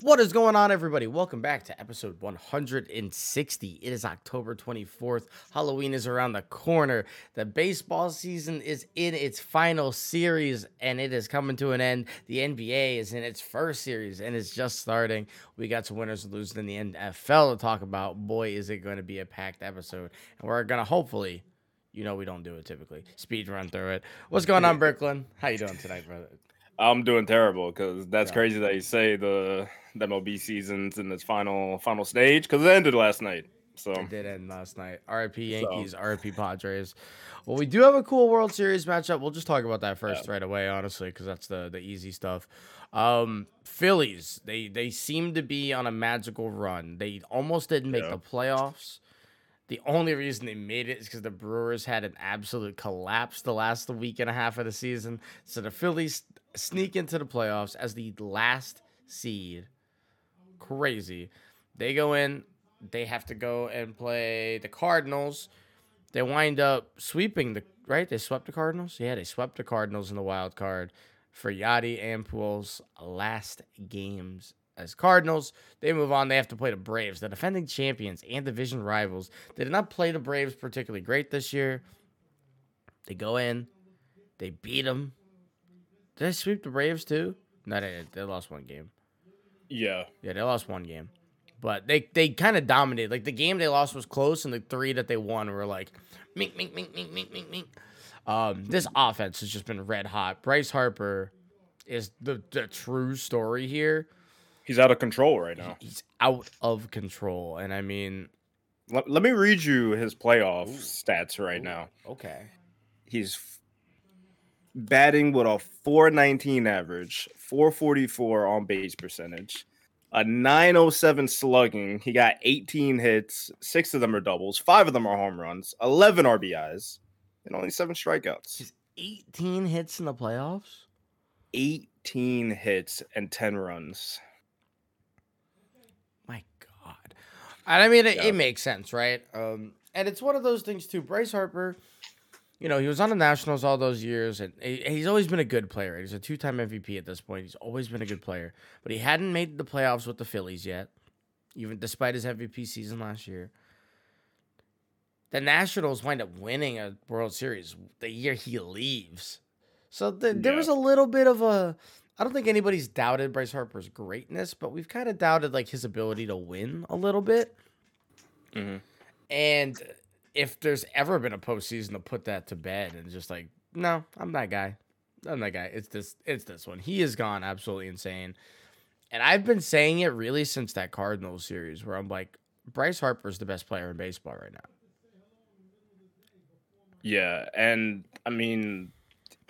What is going on, everybody? Welcome back to episode 160. It is October 24th. Halloween is around the corner. The baseball season is in its final series and it is coming to an end. The NBA is in its first series and it's just starting. We got some winners and losers in the NFL to talk about. Boy, is it going to be a packed episode. And we're going to hopefully, you know, we don't do it typically, speed run through it. What's going on, Brooklyn? How you doing tonight, brother? I'm doing terrible because that's Yeah. crazy that you say the the MLB season's in its final final stage because it ended last night. So It did end last night. RIP So- Yankees, RIP Padres. Well, we do have a cool World Series matchup. We'll just talk about that first right away, honestly, because that's the the easy stuff. Um, Phillies, they they seem to be on a magical run. They almost didn't make Yeah. the playoffs. The only reason they made it is because the Brewers had an absolute collapse the last week and a half of the season. So the Phillies sneak into the playoffs as the last seed. Crazy. They go in, they have to go and play the Cardinals. They wind up sweeping the right. They swept the Cardinals. Yeah, they swept the Cardinals in the wild card for Yadi and Pujols' last games as Cardinals. They move on. They have to play the Braves, the defending champions and division rivals. They did not play the Braves particularly great this year. They go in, they beat them. Did I sweep the Braves too? No, they. They lost one game. yeah, Yeah, they lost one game, but they they kind of dominated. Like the game they lost was close, and the three that they won were like, mink, mink, mink, mink, mink, mink, mink. Um, this offense has just been red hot. Bryce Harper is the, the true story here. he's out of control right now. He's out of control, and I mean, Let, let me read you his playoff Ooh. stats right now. okay, He's batting with a 419 average, 444 on base percentage, a 907 slugging. He got 18 hits, six of them are doubles, five of them are home runs, 11 RBIs, and only seven strikeouts. he's 18 hits in the playoffs. 18 hits and 10 runs. My God. And I mean, it, Yeah. it makes sense, right? Um, and it's one of those things too. Bryce Harper, you know, he was on the Nationals all those years, and he's always been a good player. He's a two-time MVP at this point. He's always been a good player, but he hadn't made the playoffs with the Phillies yet, even despite his MVP season last year. The Nationals wind up winning a World Series the year he leaves. So th- there was a little bit of a. I don't think anybody's doubted Bryce Harper's greatness, but we've kind of doubted like his ability to win a little bit. Mhm. And if there's ever been a postseason to put that to bed and just like, no, I'm that guy. I'm that guy. It's this. It's this one. He has gone absolutely insane. And I've been saying it really since that Cardinals series, where I'm like, Bryce Harper's the best player in baseball right now. Yeah, and I mean,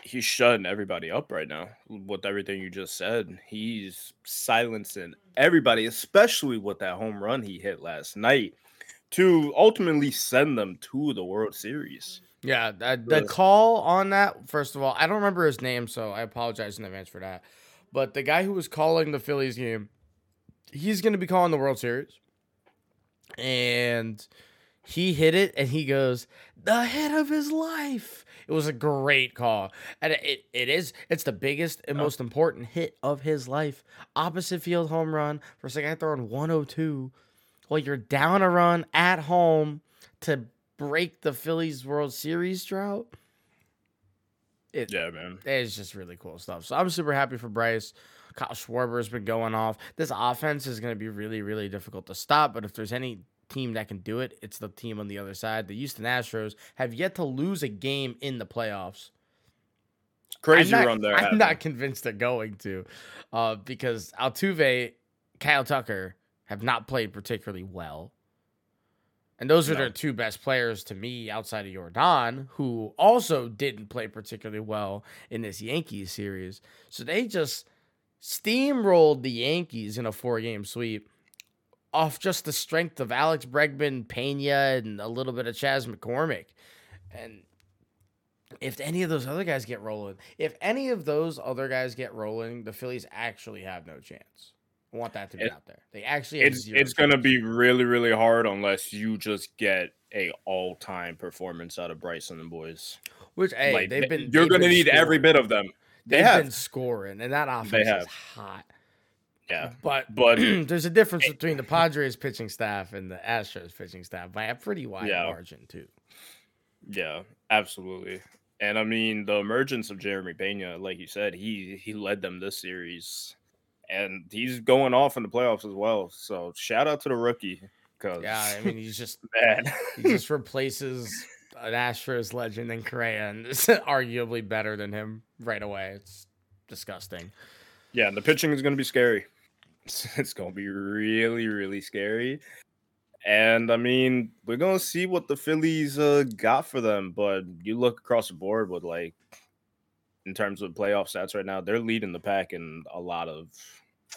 he's shutting everybody up right now with everything you just said. He's silencing everybody, especially with that home run he hit last night to ultimately send them to the World Series. Yeah, that, the call on that, first of all, I don't remember his name, so I apologize in advance for that. But the guy who was calling the Phillies game, he's going to be calling the World Series. And he hit it, and he goes, the hit of his life. It was a great call. And it, it, it is, it's the biggest and most important hit of his life. Opposite field home run for a guy throwing 102 while you're down a run at home to break the Phillies World Series drought. It, Yeah, man. it's just really cool stuff. So I'm super happy for Bryce. Kyle Schwarber has been going off. This offense is going to be really, really difficult to stop. But if there's any team that can do it, it's the team on the other side. The Houston Astros have yet to lose a game in the playoffs. Crazy I'm not, run there. I'm not convinced they're going to, uh, because Altuve, Kyle Tucker have not played particularly well. And those are No. their two best players to me outside of Yordan, who also didn't play particularly well in this Yankees series. So they just steamrolled the Yankees in a four game sweep off just the strength of Alex Bregman, Pena, and a little bit of Chas McCormick. And if any of those other guys get rolling, if any of those other guys get rolling, the Phillies actually have no chance. Want that to be It- out there. They actually It's it's gonna be really really hard unless you just get a all time performance out of Bryson and boys. which hey, like they've been you're gonna been need every bit of them. They They've have. been scoring, and that offense is hot. Yeah, But but there's a difference between the Padres pitching staff and the Astros pitching staff by a pretty wide Yeah. margin too. yeah, absolutely. And I mean, the emergence of Jeremy Pena, like you said, he he led them this series, and he's going off in the playoffs as well. So shout out to the rookie, because Yeah, I mean he's just man, he just replaces an Astros legend in Correa and is arguably better than him right away. It's disgusting. yeah, and the pitching is going to be scary. It's, it's going to be really, really scary. And I mean, we're going to see what the Phillies uh, got for them. But you look across the board with like, in terms of playoff stats right now, they're leading the pack in a lot of,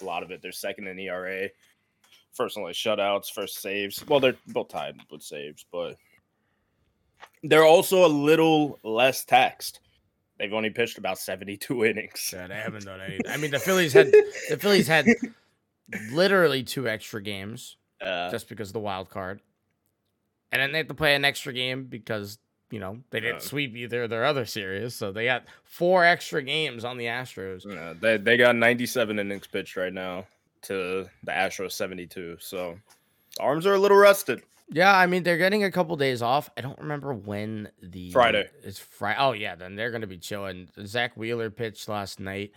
a lot of it. They're second in ERA, first in like shutouts, first saves. Well, they're both tied with saves, but they're also a little less taxed. They've only pitched about seventy-two innings. Yeah, they haven't done anything. I mean the Phillies had the Phillies had literally two extra games Uh, just because of the wild card. And then they have to play an extra game because, you know, they didn't Uh, sweep either of their other series. So they got four extra games on the Astros. Yeah, they they got 97 innings pitched right now to the Astros 72. So arms are a little rested. Yeah, I mean they're getting a couple days off. I don't remember when the Friday. is Friday. Oh yeah, then they're gonna be chilling. Zack Wheeler pitched last night.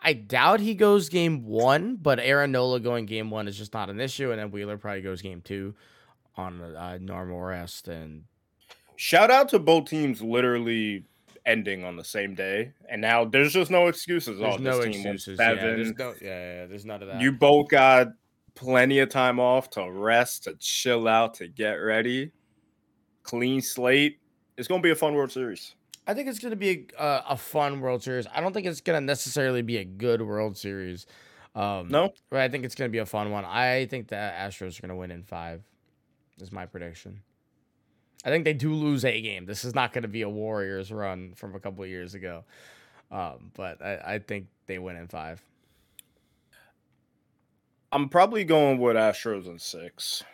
I doubt he goes game one, but Aaron Nola going game one is just not an issue, and then Wheeler probably goes game two on uh, normal rest. And Shout out to both teams literally ending on the same day. And now there's just no excuses. there's oh, no this team won excuses. Yeah, there's no, yeah, yeah, there's none of that. you both got plenty of time off to rest, to chill out, to get ready. Clean slate. It's going to be a fun World Series. I think it's going to be a, uh, a fun World Series. I don't think it's going to necessarily be a good World Series. Um, No? but I think it's going to be a fun one. I think the Astros are going to win in five. Is my prediction. I think they do lose a game. This is not going to be a Warriors run from a couple of years ago. Um, but I, I think they win in five. I'm probably going with Astros in six.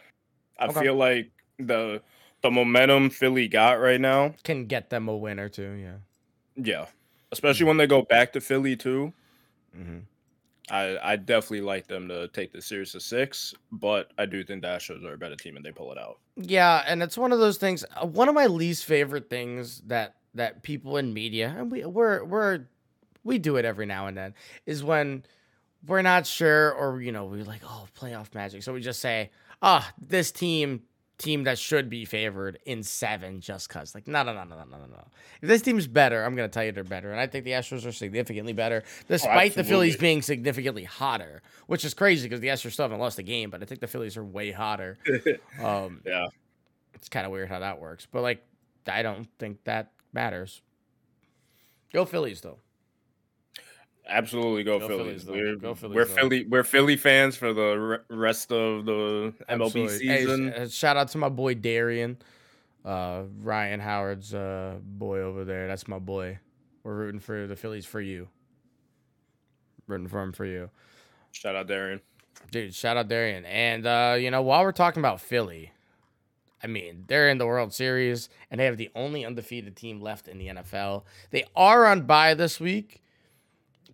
I Okay. feel like the the momentum Philly got right now, Can get them a win or two. Yeah. yeah, especially when they go back to Philly too. Mm-hmm. I I definitely like them to take the series to six, but I do think the Astros are a better team and they pull it out. Yeah, and it's one of those things. Uh, one of my least favorite things that that people in media and we we're we're we do it every now and then is when we're not sure or you know we're like oh playoff magic, so we just say ah this team team that should be favored in seven just because. Like, no, no, no, no, no, no, no. If this team's better, I'm going to tell you they're better. And I think the Astros are significantly better, oh, despite oh, the Phillies being significantly hotter, which is crazy because the Astros still haven't lost a game, but I think the Phillies are way hotter. um, yeah. It's kind of weird how that works. But, like, I don't think that matters. Go Phillies, though. Absolutely go, Go Phillies. Phillies. We're, Go Phillies, we're. Philly we're Philly fans for the re- rest of the MLB Absolutely. Hey, season. uh, shout out to my boy Darian, uh, Ryan Howard's uh, boy over there. That's my boy. We're rooting for the Phillies for you. Rooting for him for you, Shout out Darian. dude. Shout out Darian. And uh, you know, while we're talking about Philly, I mean, they're in the World Series and they have the only undefeated team left in the NFL. They are on bye this week,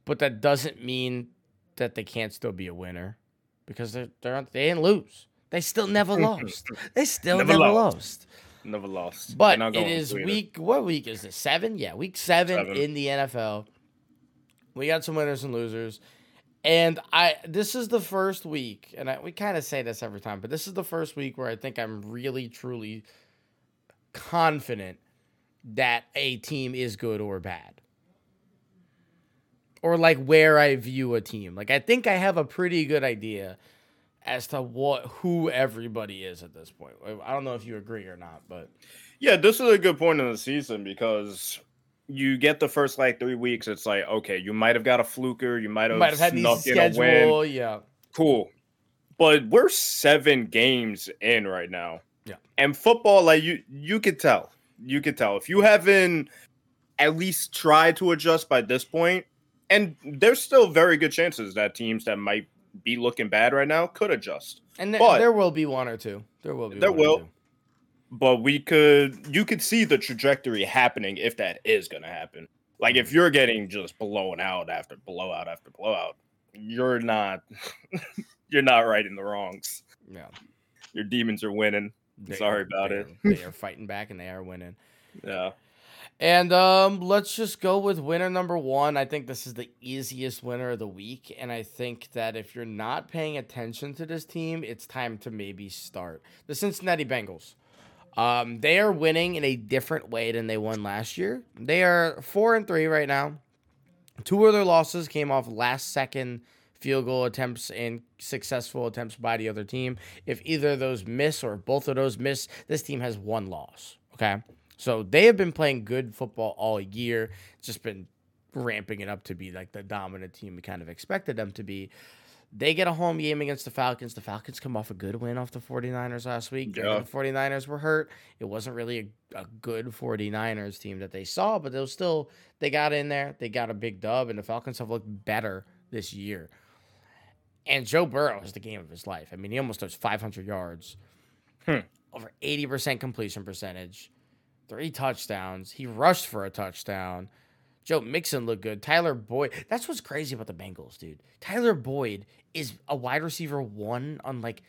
but that doesn't mean that they can't still be a winner because they're, they're they didn't lose. They still never lost. They still Never never, lost. lost. Never lost. But it is to either. week. What week is it? Seven? Yeah, week seven, Seven. in the NFL. We got some winners and losers, and I. This is the first week, and I, we kind of say this every time, but this is the first week where I think I'm really truly confident that a team is good or bad, or like where I view a team. Like I think I have a pretty good idea as to what who everybody is at this point. I don't know if you agree or not, but. Yeah, this is a good point in the season because you get the first like three weeks. It's like okay, you might have got a fluker, you might have, might have had snuck in a win. schedule. Yeah. Cool, but we're seven games in right now. Yeah. and football, like you, you could tell, you could tell if you haven't at least tried to adjust by this point, and there's still very good chances that teams that might be looking bad right now could adjust. And th- there will be one or two. There will be. There will. but we could you could see the trajectory happening if that is going to happen like if you're getting just blown out after blowout after blowout you're not you're not righting the wrongs. Yeah. Your demons are winning. They Sorry are- about they it. are- they are fighting back and they are winning. Yeah. And um, let's just go with winner number one. I think this is the easiest winner of the week. And I think that if you're not paying attention to this team, it's time to maybe start. The Cincinnati Bengals. Um, they are winning in a different way than they won last year. They are four and three right now. Two of their losses came off last second field goal attempts and successful attempts by the other team. If either of those miss or both of those miss, this team has one loss. Okay. So they have been playing good football all year. It's just been ramping it up to be like the dominant team we kind of expected them to be. They get a home game against the Falcons. The Falcons come off a good win off the 49ers last week. Yeah. The 49ers were hurt. It wasn't really a, a good 49ers team that they saw, but they was still they got in there. They got a big dub, and the Falcons have looked better this year. And Joe Burrow has the game of his life. I mean, he almost does 500 yards, Hmm. over 80% completion percentage, three touchdowns. He rushed for a touchdown. Joe Mixon looked good. Tyler Boyd. That's what's crazy about the Bengals, dude. Tyler Boyd is a wide receiver one on like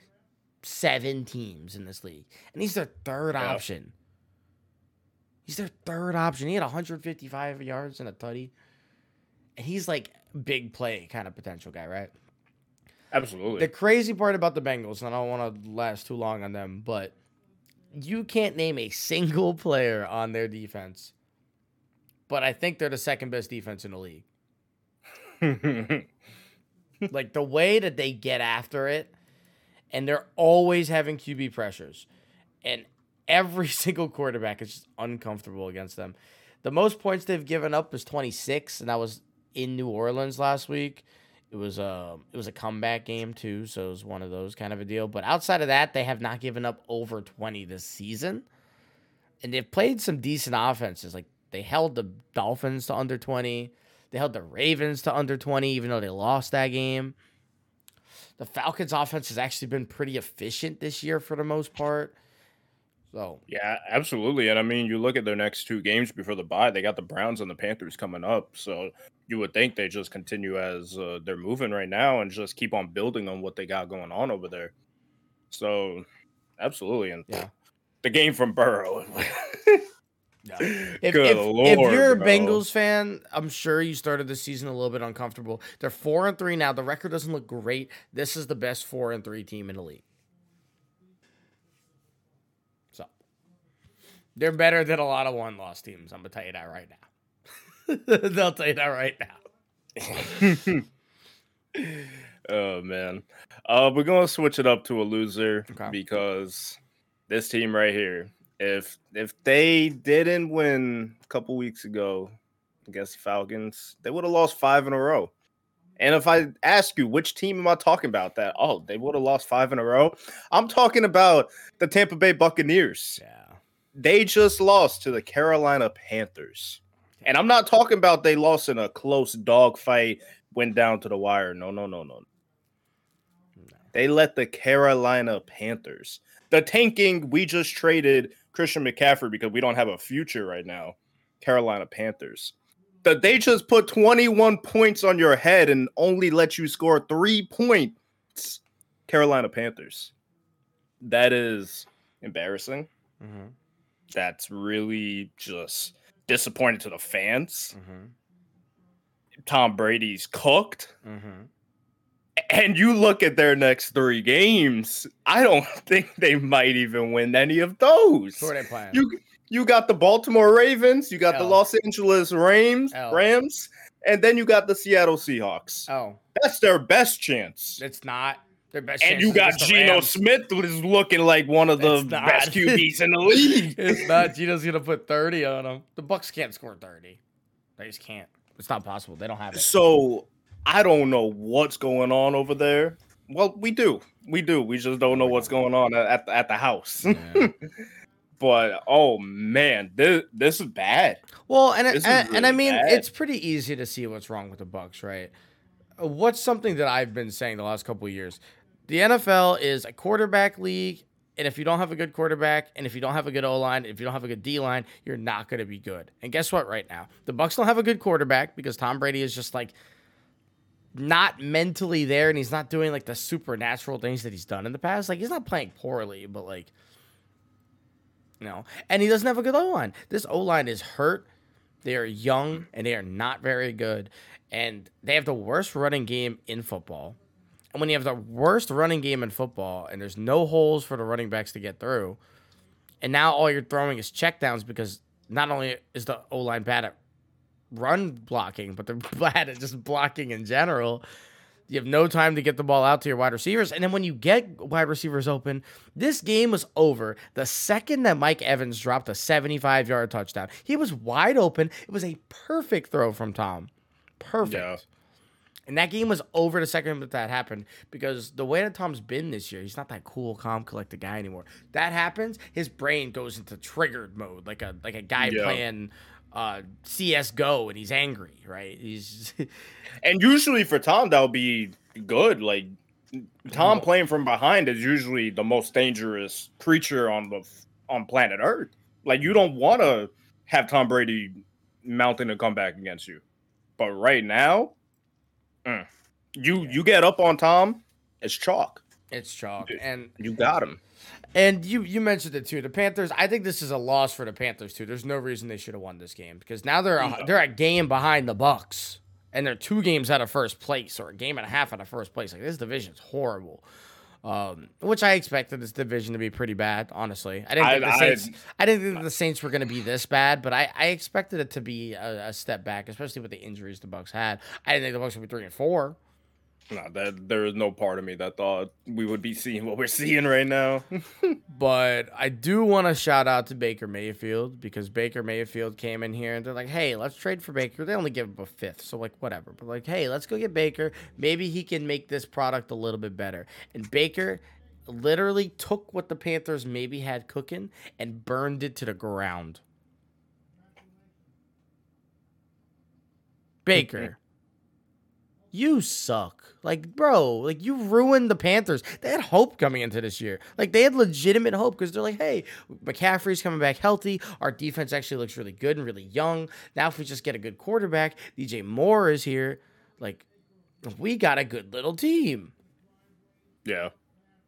seven teams in this league, and he's their third Yeah. option. He's their third option. He had 155 yards and a tutty, and he's like big play kind of potential guy, right? Absolutely. The crazy part about the Bengals, and I don't want to last too long on them, but you can't name a single player on their defense. But I think they're the second best defense in the league. like the way that they get after it, and they're always having QB pressures, and every single quarterback is just uncomfortable against them. The most points they've given up is 26, and that was in New Orleans last week. It was a it was a comeback game too, so it was one of those kind of a deal. But outside of that, they have not given up over 20 this season. And they've played some decent offenses. Like they held the Dolphins to under 20. They held the Ravens to under 20, even though they lost that game. The Falcons' offense has actually been pretty efficient this year for the most part. So yeah, absolutely. And I mean, you look at their next two games before the bye, they got the Browns and the Panthers coming up. So you would think they just continue as uh, they're moving right now and just keep on building on what they got going on over there. So absolutely. And Yeah. the game from Burrow. If, Good if, if you're a bro. Bengals fan, I'm sure you started the season a little bit uncomfortable. They're four and three now. The record doesn't look great. This is the best four and three team in the league. So they're better than a lot of one loss teams. I'm gonna tell you that right now. They'll tell you that right now. oh man. Uh we're gonna switch it up to a loser Okay. because this team right here, if if they didn't win a couple weeks ago against the Falcons, they would have lost five in a row. And if I ask you which team am I talking about that, oh, they would have lost five in a row. I'm talking about the Tampa Bay Buccaneers. Yeah. They just lost to the Carolina Panthers. And I'm not talking about they lost in a close dog fight, went down to the wire. No, no, no, no. They let the Carolina Panthers, the tanking, we just traded Christian McCaffrey because we don't have a future right now. Carolina Panthers. That they just put 21 points on your head and only let you score three points. Carolina Panthers. That is embarrassing. Mm-hmm. That's really just disappointing to the fans. Mm-hmm. Tom Brady's cooked. Mm-hmm. And you look at their next three games, I don't think they might even win any of those. Who are they playing? You you got the Baltimore Ravens, you got the Los Angeles Rams, L. Rams, and then you got the Seattle Seahawks. oh, That's their best chance. it's not their best. And you got Geno Smith, who is looking like one of the best QBs in the league. it's not. Geno's gonna put thirty on them. The Bucks can't score thirty. They just can't. It's not possible. They don't have it. So I don't know what's going on over there. Well, we do, we do. We just don't know what's going on at at the, at the house. Yeah. but oh man, this this is bad. Well, and This is and, and I mean, bad. it's pretty easy to see what's wrong with the Bucks, right? Uh, What's something that I've been saying the last couple of years? The NFL is a quarterback league, and if you don't have a good quarterback, and if you don't have a good O line, if you don't have a good D line, you're not going to be good. And guess what? Right now, the Bucks don't have a good quarterback because Tom Brady is just like not mentally there and he's not doing like the supernatural things that he's done in the past. Like he's not playing poorly, but like you know, and he doesn't have a good O line. This O line is hurt. They are young and they are not very good. And they have the worst running game in football. And when you have the worst running game in football and there's no holes for the running backs to get through, and now all you're throwing is checkdowns because not only is the O line bad at run blocking, but they're bad at just blocking in general. You have no time to get the ball out to your wide receivers. And then when you get wide receivers open, this game was over the second that Mike Evans dropped a 75 yard touchdown. He was wide open. It was a perfect throw from Tom. Perfect. Yeah. And that game was over the second that that happened because the way that Tom's been this year, he's not that cool, calm, collected guy anymore. That happens, his brain goes into triggered mode, like a like a guy yeah. playing uh CS:GO and he's angry, right? He's and usually for Tom that'll be good. Like Tom playing from behind is usually the most dangerous creature on the on planet Earth. Like you don't want to have Tom Brady mounting a comeback against you, but right now, mm, you you get up on Tom, it's chalk. It's chalk, and you got him. And you you mentioned it too. The Panthers. I think this is a loss for the Panthers too. There's no reason they should have won this game because now they're a, they're a game behind the Bucks, and they're two games out of first place or a game and a half out of first place. Like this division's horrible. Um, which I expected this division to be pretty bad. Honestly, I didn't think I, the Saints. I, I, didn't think the Saints were going to be this bad, but I, I expected it to be a, a, step back, especially with the injuries the Bucks had. I didn't think the Bucks would be three and four. No, that there is no part of me that thought we would be seeing what we're seeing right now. but I do want to shout out to Baker Mayfield because Baker Mayfield came in here and they're like, "Hey, let's trade for Baker." They only give him a fifth, so like whatever. But like, "Hey, let's go get Baker. Maybe he can make this product a little bit better." And Baker literally took what the Panthers maybe had cooking and burned it to the ground. Baker you suck. Like, bro, like you ruined the Panthers. They had hope coming into this year. Like, they had legitimate hope because they're like, hey, McCaffrey's coming back healthy. Our defense actually looks really good and really young. Now, if we just get a good quarterback, DJ Moore is here. Like, we got a good little team. Yeah.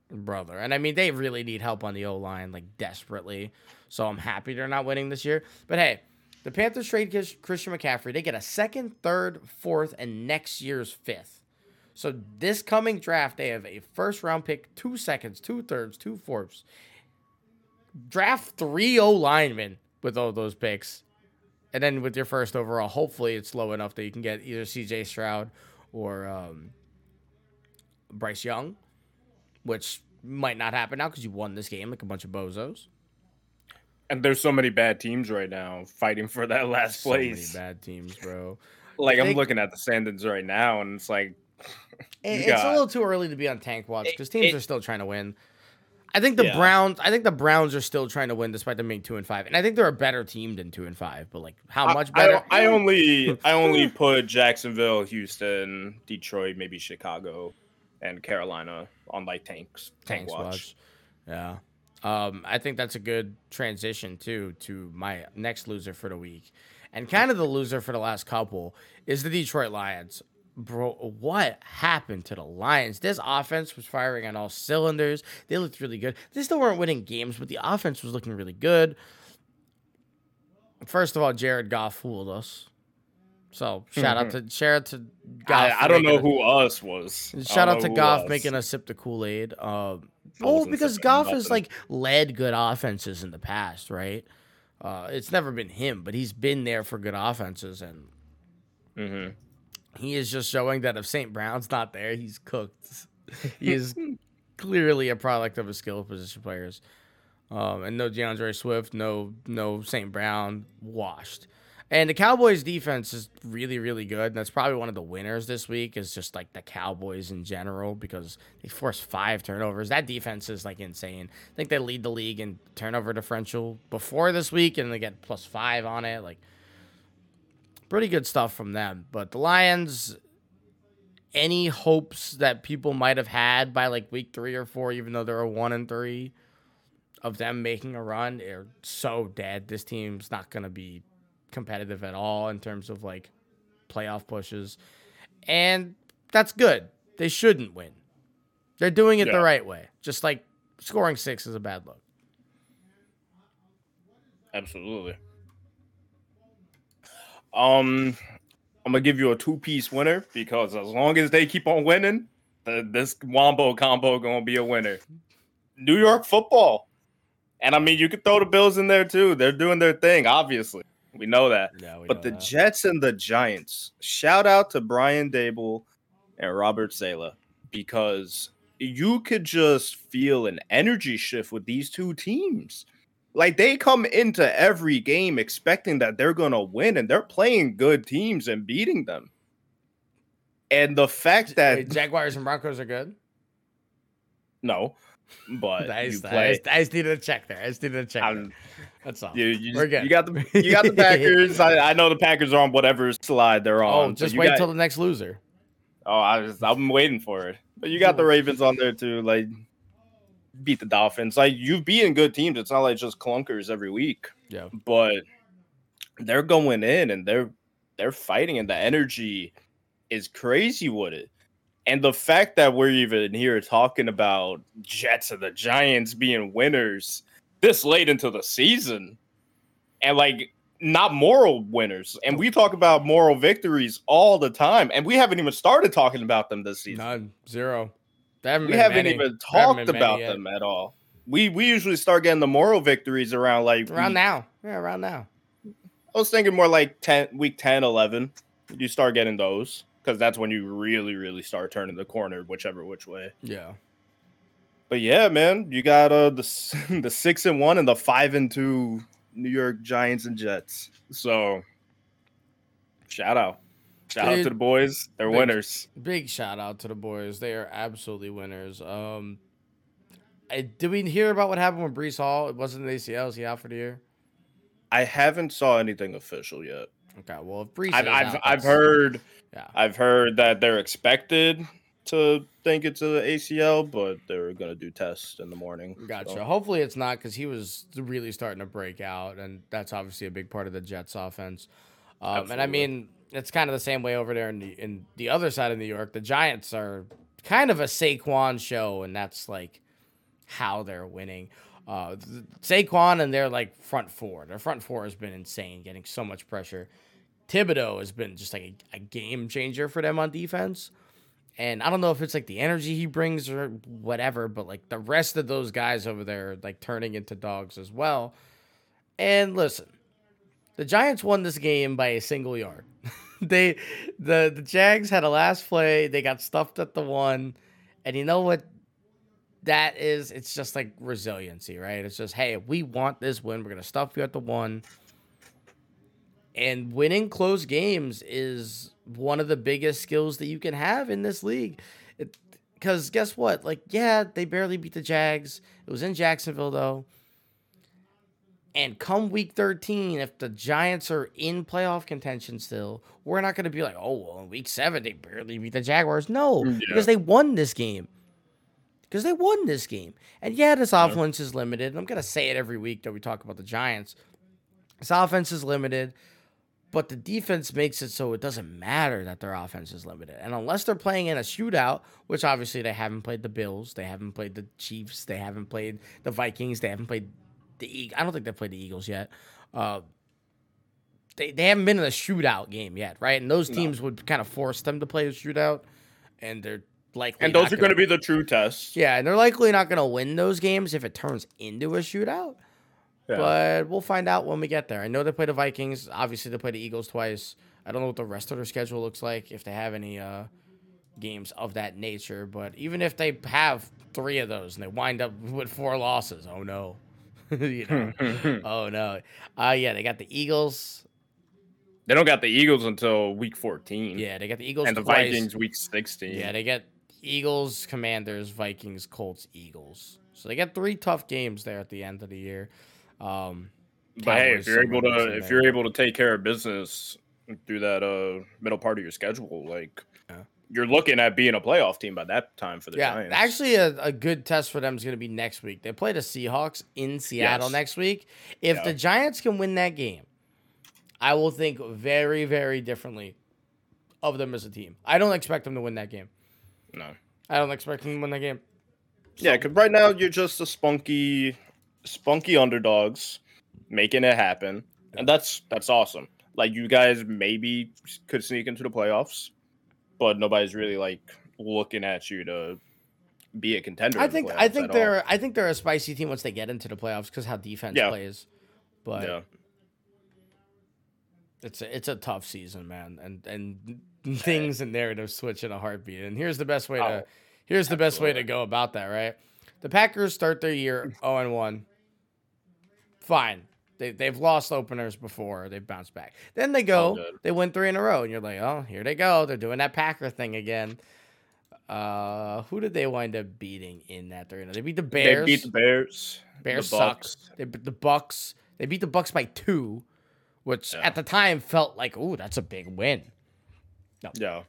Brother. And I mean, they really need help on the O line, like, desperately. So I'm happy they're not winning this year. But hey, the Panthers trade Christian McCaffrey. They get a second, third, fourth, and next year's fifth. So this coming draft, they have a first round pick, two seconds, two thirds, two fourths. Draft three O linemen with all those picks. And then with your first overall, hopefully it's low enough that you can get either CJ Stroud or um, Bryce Young, which might not happen now because you won this game like a bunch of bozos. And there's so many bad teams right now fighting for that last so place. many bad teams, bro. like I'm looking at the standings right now, and it's like it's got, a little too early to be on tank watch because teams it, are still trying to win. I think the yeah. Browns. I think the Browns are still trying to win despite them being two and five, and I think they're a better team than two and five. But like, how much better? I, I only I only put Jacksonville, Houston, Detroit, maybe Chicago, and Carolina on like tanks. Tank watch. watch. Yeah. Um, I think that's a good transition too to my next loser for the week, and kind of the loser for the last couple is the Detroit Lions. Bro, what happened to the Lions? This offense was firing on all cylinders. They looked really good. They still weren't winning games, but the offense was looking really good. First of all, Jared Goff fooled us. So shout mm-hmm. out to shout out to Goff. I, I don't know a, who us was. Shout out to Goff making us sip the Kool Aid. Um, well, because Goff has like led good offenses in the past, right? Uh, it's never been him, but he's been there for good offenses, and mm-hmm. he is just showing that if St. Brown's not there, he's cooked. he is clearly a product of his skill position players. Um, and no DeAndre Swift, no no St. Brown, washed. And the Cowboys defense is really, really good. And that's probably one of the winners this week is just like the Cowboys in general because they forced five turnovers. That defense is like insane. I think they lead the league in turnover differential before this week and they get plus five on it. Like pretty good stuff from them. But the Lions, any hopes that people might have had by like week three or four, even though they're a one and three of them making a run, are so dead. This team's not gonna be competitive at all in terms of like playoff pushes. And that's good. They shouldn't win. They're doing it Yeah. the right way. Just like scoring six is a bad look. Absolutely. Um, I'm gonna give you a two piece winner because as long as they keep on winning, the, this Wombo combo gonna be a winner. New York football, and I mean you could throw the Bills in there too. They're doing their thing, obviously. We know that. Yeah, we But know the that. Jets and the Giants, shout out to Brian Daboll and Robert Saleh because you could just feel an energy shift with these two teams. Like they come into every game expecting that they're going to win and they're playing good teams and beating them. And the fact that Wait, Jaguars and Broncos are good. no, but I just, I, play just, I just needed to check there. I just needed to check. That's all. you, you, We're good. you got the you got the Packers. I, I know the Packers are on whatever slide they're oh, on. oh, just you wait got- till the next loser. Oh, I was I'm waiting for it. But you got the Ravens on there too, like beat the Dolphins. Like you've beaten good teams. It's not like just clunkers every week. Yeah. But they're going in and they're they're fighting and the energy is crazy with it. And the fact that we're even here talking about Jets and the Giants being winners this late into the season and like not moral winners. And we talk about moral victories all the time. And we haven't even started talking about them this season. None. Zero. Haven't we haven't many. even There haven't talked about them at all. We we usually start getting the moral victories around like Around week- now. Yeah, around now. I was thinking more like 10 week 10, 11. You start getting those because that's when you really, really start turning the corner, whichever which way. Yeah. But yeah, man, you got uh the the six and one and the five and two New York Giants and Jets. So shout out. Shout out to the boys. They're big- winners. Big shout out to the boys. They are absolutely winners. Um, I, did we hear about what happened with Breece Hall? It wasn't an ACL. Is he out for the year? I haven't saw anything official yet. Okay. Well, if Breece, I've is I've, I've heard Yeah. I've heard that they're expected to think it's a ACL, but they're gonna do tests in the morning. Gotcha. so. Hopefully it's not because he was really starting to break out, and that's obviously a big part of the Jets' offense. Um, and I mean, it's kind of the same way over there in the in the other side of New York. The Giants are kind of a Saquon show, and that's like how they're winning. Uh, Saquon and their like front four. Their front four has been insane, getting so much pressure. Thibodeaux has been just like a, a game changer for them on defense. And I don't know if it's like the energy he brings or whatever, but like the rest of those guys over there, like turning into dogs as well. And listen, the Giants won this game by a single yard. they, the the Jags had a last play. They got stuffed at the one, and you know what? That is, it's just like resiliency, right? It's just, hey, we want this win, we're gonna stuff you at the one. And winning close games is one of the biggest skills that you can have in this league. Because guess what? Like, yeah, they barely beat the Jags. It was in Jacksonville, though. And come week 13, if the Giants are in playoff contention still, we're not going to be like, oh, well, in week seven, they barely beat the Jaguars. No, mm, Yeah. because they won this game. Because they won this game. And yeah, this offense is limited. And I'm going to say it every week that we talk about the Giants. This offense is limited, but the defense makes it so it doesn't matter that their offense is limited. And unless they're playing in a shootout, which obviously they haven't played the Bills, they haven't played the Chiefs, they haven't played the Vikings, they haven't played the Eagles. I don't think they've played the Eagles yet. Uh, they, they haven't been in a shootout game yet, right? And those No. teams would kind of force them to play a shootout, and they're likely And those are going to be the true tests. yeah, and they're likely not going to win those games if it turns into a shootout. Yeah. But we'll find out when we get there. I know they play the Vikings. Obviously, they play the Eagles twice. I don't know what the rest of their schedule looks like if they have any uh, games of that nature. But even if they have three of those and they wind up with four losses, oh no, you know, oh no. Uh, yeah, they got the Eagles. they don't got the Eagles until week 14. Yeah, they got the Eagles and the twice. Vikings week 16. Yeah, they get Eagles, Commanders, Vikings, Colts, Eagles. So they get three tough games there at the end of the year. Um, but hey, if you're able to if you're able to take care of business through that uh middle part of your schedule, like Yeah. you're looking at being a playoff team by that time for the yeah, Giants. actually, a, a good test for them is going to be next week. They play the Seahawks in Seattle Yes. next week. If Yeah. the Giants can win that game, I will think very, very differently of them as a team. I don't expect them to win that game. No. I don't expect them to win that game. Yeah, because right now you're just a spunky, spunky underdogs making it happen, and that's that's awesome. Like you guys maybe could sneak into the playoffs, but nobody's really like looking at you to be a contender. I think I think they're I think they're a spicy team once they get into the playoffs because how defense Yeah. plays. But yeah. it's a, it's a tough season, man, and and things and narratives switch in a heartbeat. And here's the best way to Oh, here's the best way to go about that, right? The Packers start their year 0 and 1. Fine. They, they've lost openers before. They've bounced back. Then they go, Oh, they win three in a row. And you're like, oh, here they go. They're doing that Packer thing again. Uh, who did they wind up beating in that three? They beat the Bears. They beat the Bears. Bears the sucks. Bucks. They beat the Bucks. They beat the Bucks by two, which Yeah. at the time felt like, ooh, that's a big win. No. Yeah.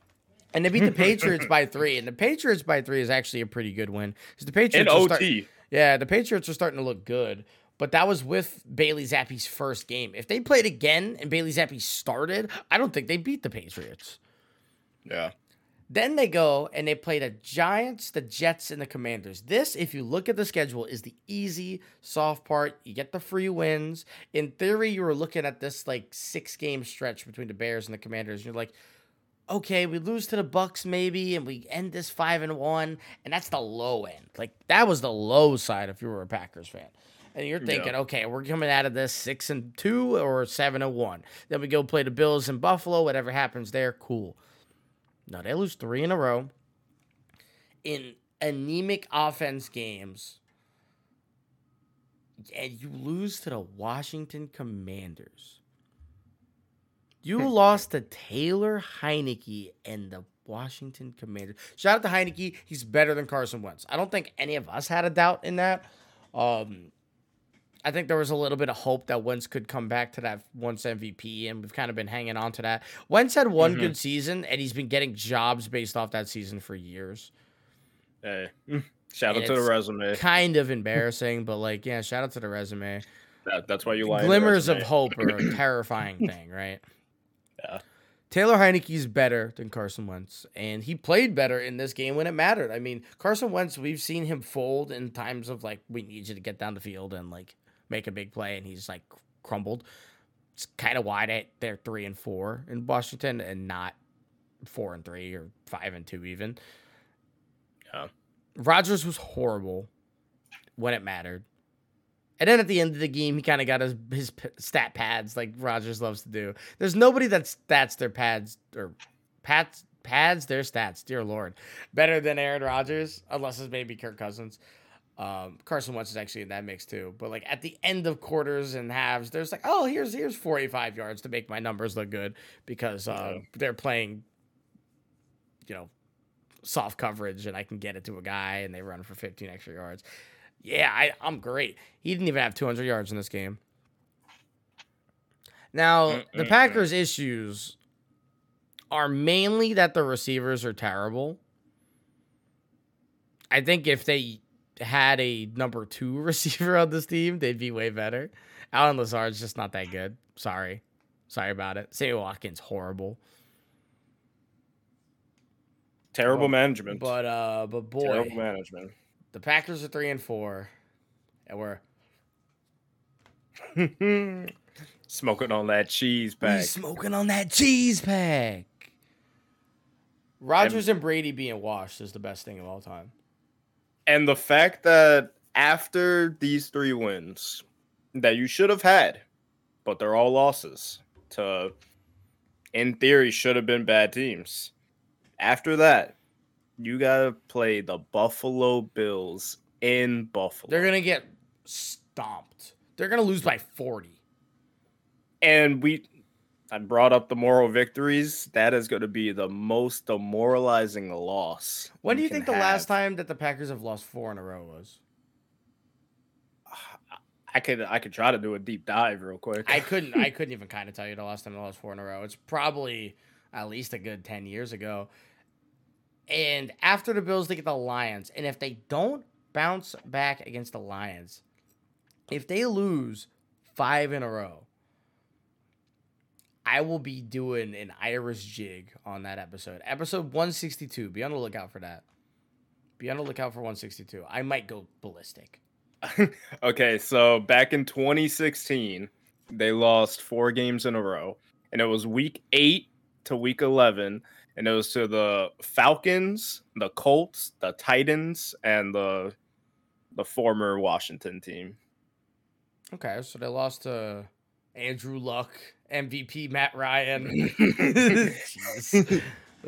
And they beat the Patriots by three, and the Patriots by three is actually a pretty good win because the Patriots, are OT. start- yeah, the Patriots are starting to look good. But that was with Bailey Zappe's first game. If they played again and Bailey Zappi started, I don't think they beat the Patriots. Yeah. Then they go and they play the Giants, the Jets, and the Commanders. This, if you look at the schedule, is the easy, soft part. You get the free wins. In theory, you were looking at this like six game stretch between the Bears and the Commanders. And you're like, okay, we lose to the Bucks maybe, and we end this five and one, and that's the low end. Like that was the low side if you were a Packers fan. And you're thinking, Yeah. okay, we're coming out of this six and two or seven and one. Then we go play the Bills in Buffalo. Whatever happens there, cool. No, they lose three in a row in anemic offense games. And you lose to the Washington Commanders. You lost to Taylor Heinicke and the Washington Commanders. Shout out to Heinicke. He's better than Carson Wentz. I don't think any of us had a doubt in that. Um, I think there was a little bit of hope that Wentz could come back to that once MVP, and we've kind of been hanging on to that. Wentz had one Mhm. good season, and he's been getting jobs based off that season for years. Hey. Shout And out to the resume. Kind of embarrassing, but like, yeah, shout out to the resume. That, that's why you in Glimmers of hope are a terrifying thing, right? Yeah. Taylor Heinicke's better than Carson Wentz, and he played better in this game when it mattered. I mean, Carson Wentz, we've seen him fold in times of like, we need you to get down the field and like make a big play, and he's like crumbled. It's kind of why they, they're three and four in Washington and not four and three or five and two, even. Yeah. Rodgers was horrible when it mattered. And then at the end of the game, he kind of got his his stat pads like Rodgers loves to do. There's nobody that stats their pads or pats pads their stats, dear lord, better than Aaron Rodgers, unless it's maybe Kirk Cousins. Um, Carson Wentz is actually in that mix too. But like at the end of quarters and halves, there's like, oh, here's here's 45 yards to make my numbers look good because uh, Yeah. they're playing, you know, soft coverage and I can get it to a guy and they run for 15 extra yards. Yeah, I, I'm great. He didn't even have 200 yards in this game. Now, the. Packers' issues are mainly that the receivers are terrible. I think if they had a number two receiver on this team, they'd be way better. Allen Lazard's just not that good. Sorry. Sorry about it. Sammy Watkins, horrible. Terrible But- management. But uh but boy, Terrible management. the Packers are three and four. And we're Smoking on that cheese we bag. smoking on that cheese pack. Rodgers and Brady being washed is the best thing of all time. And the fact that after these three wins that you should have had, but they're all losses to, in theory, should have been bad teams. After that, you got to play the Buffalo Bills in Buffalo. They're gonna get stomped. They're gonna lose by 40. and we I brought up the moral victories. That is going to be the most demoralizing loss. When do you think the last time that the Packers have lost four in a row was? I could I could try to do a deep dive real quick. I couldn't I couldn't even kind of tell you the last time they lost four in a row. It's probably at least a good 10 years ago. And after the Bills, they get the Lions. And if they don't bounce back against the Lions, if they lose five in a row, I will be doing an Irish jig on that episode. Episode 162. Be on the lookout for that. Be on the lookout for 162. I might go ballistic. okay, so back in 2016, they lost four games in a row, and it was week eight to week 11, and it was to the Falcons, the Colts, the Titans, and the the former Washington team. Okay, so they lost to Andrew Luck, MVP Matt Ryan.